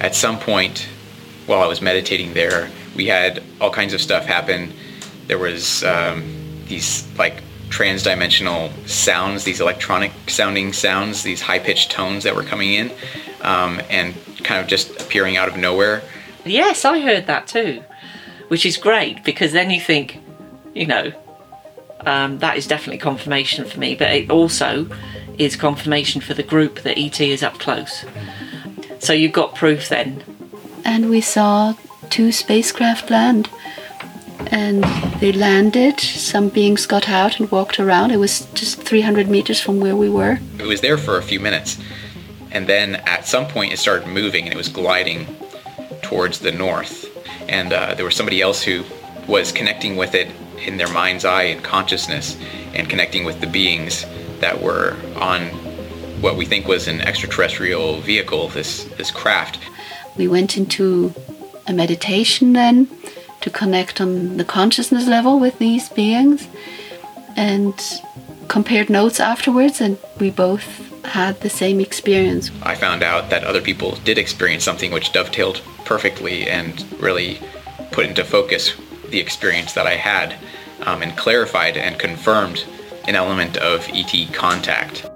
At some point, while I was meditating there, we had all kinds of stuff happen. There was um, these like trans-dimensional sounds, these electronic sounding sounds, these high-pitched tones that were coming in, um, and kind of just appearing out of nowhere. Yes, I heard that too, which is great because then you think, you know, um, that is definitely confirmation for me, but it also is confirmation for the group that ET is up close. So you've got proof then. And we saw two spacecraft land. And they landed. Some beings got out and walked around. It was just 300 meters from where we were. It was there for a few minutes. And then at some point it started moving and it was gliding towards the north. And uh, there was somebody else who was connecting with it in their mind's eye and consciousness and connecting with the beings that were on what we think was an extraterrestrial vehicle, this, this craft. We went into a meditation then to connect on the consciousness level with these beings and compared notes afterwards, and we both had the same experience. I found out that other people did experience something which dovetailed perfectly and really put into focus the experience that I had um, and clarified and confirmed an element of ET contact.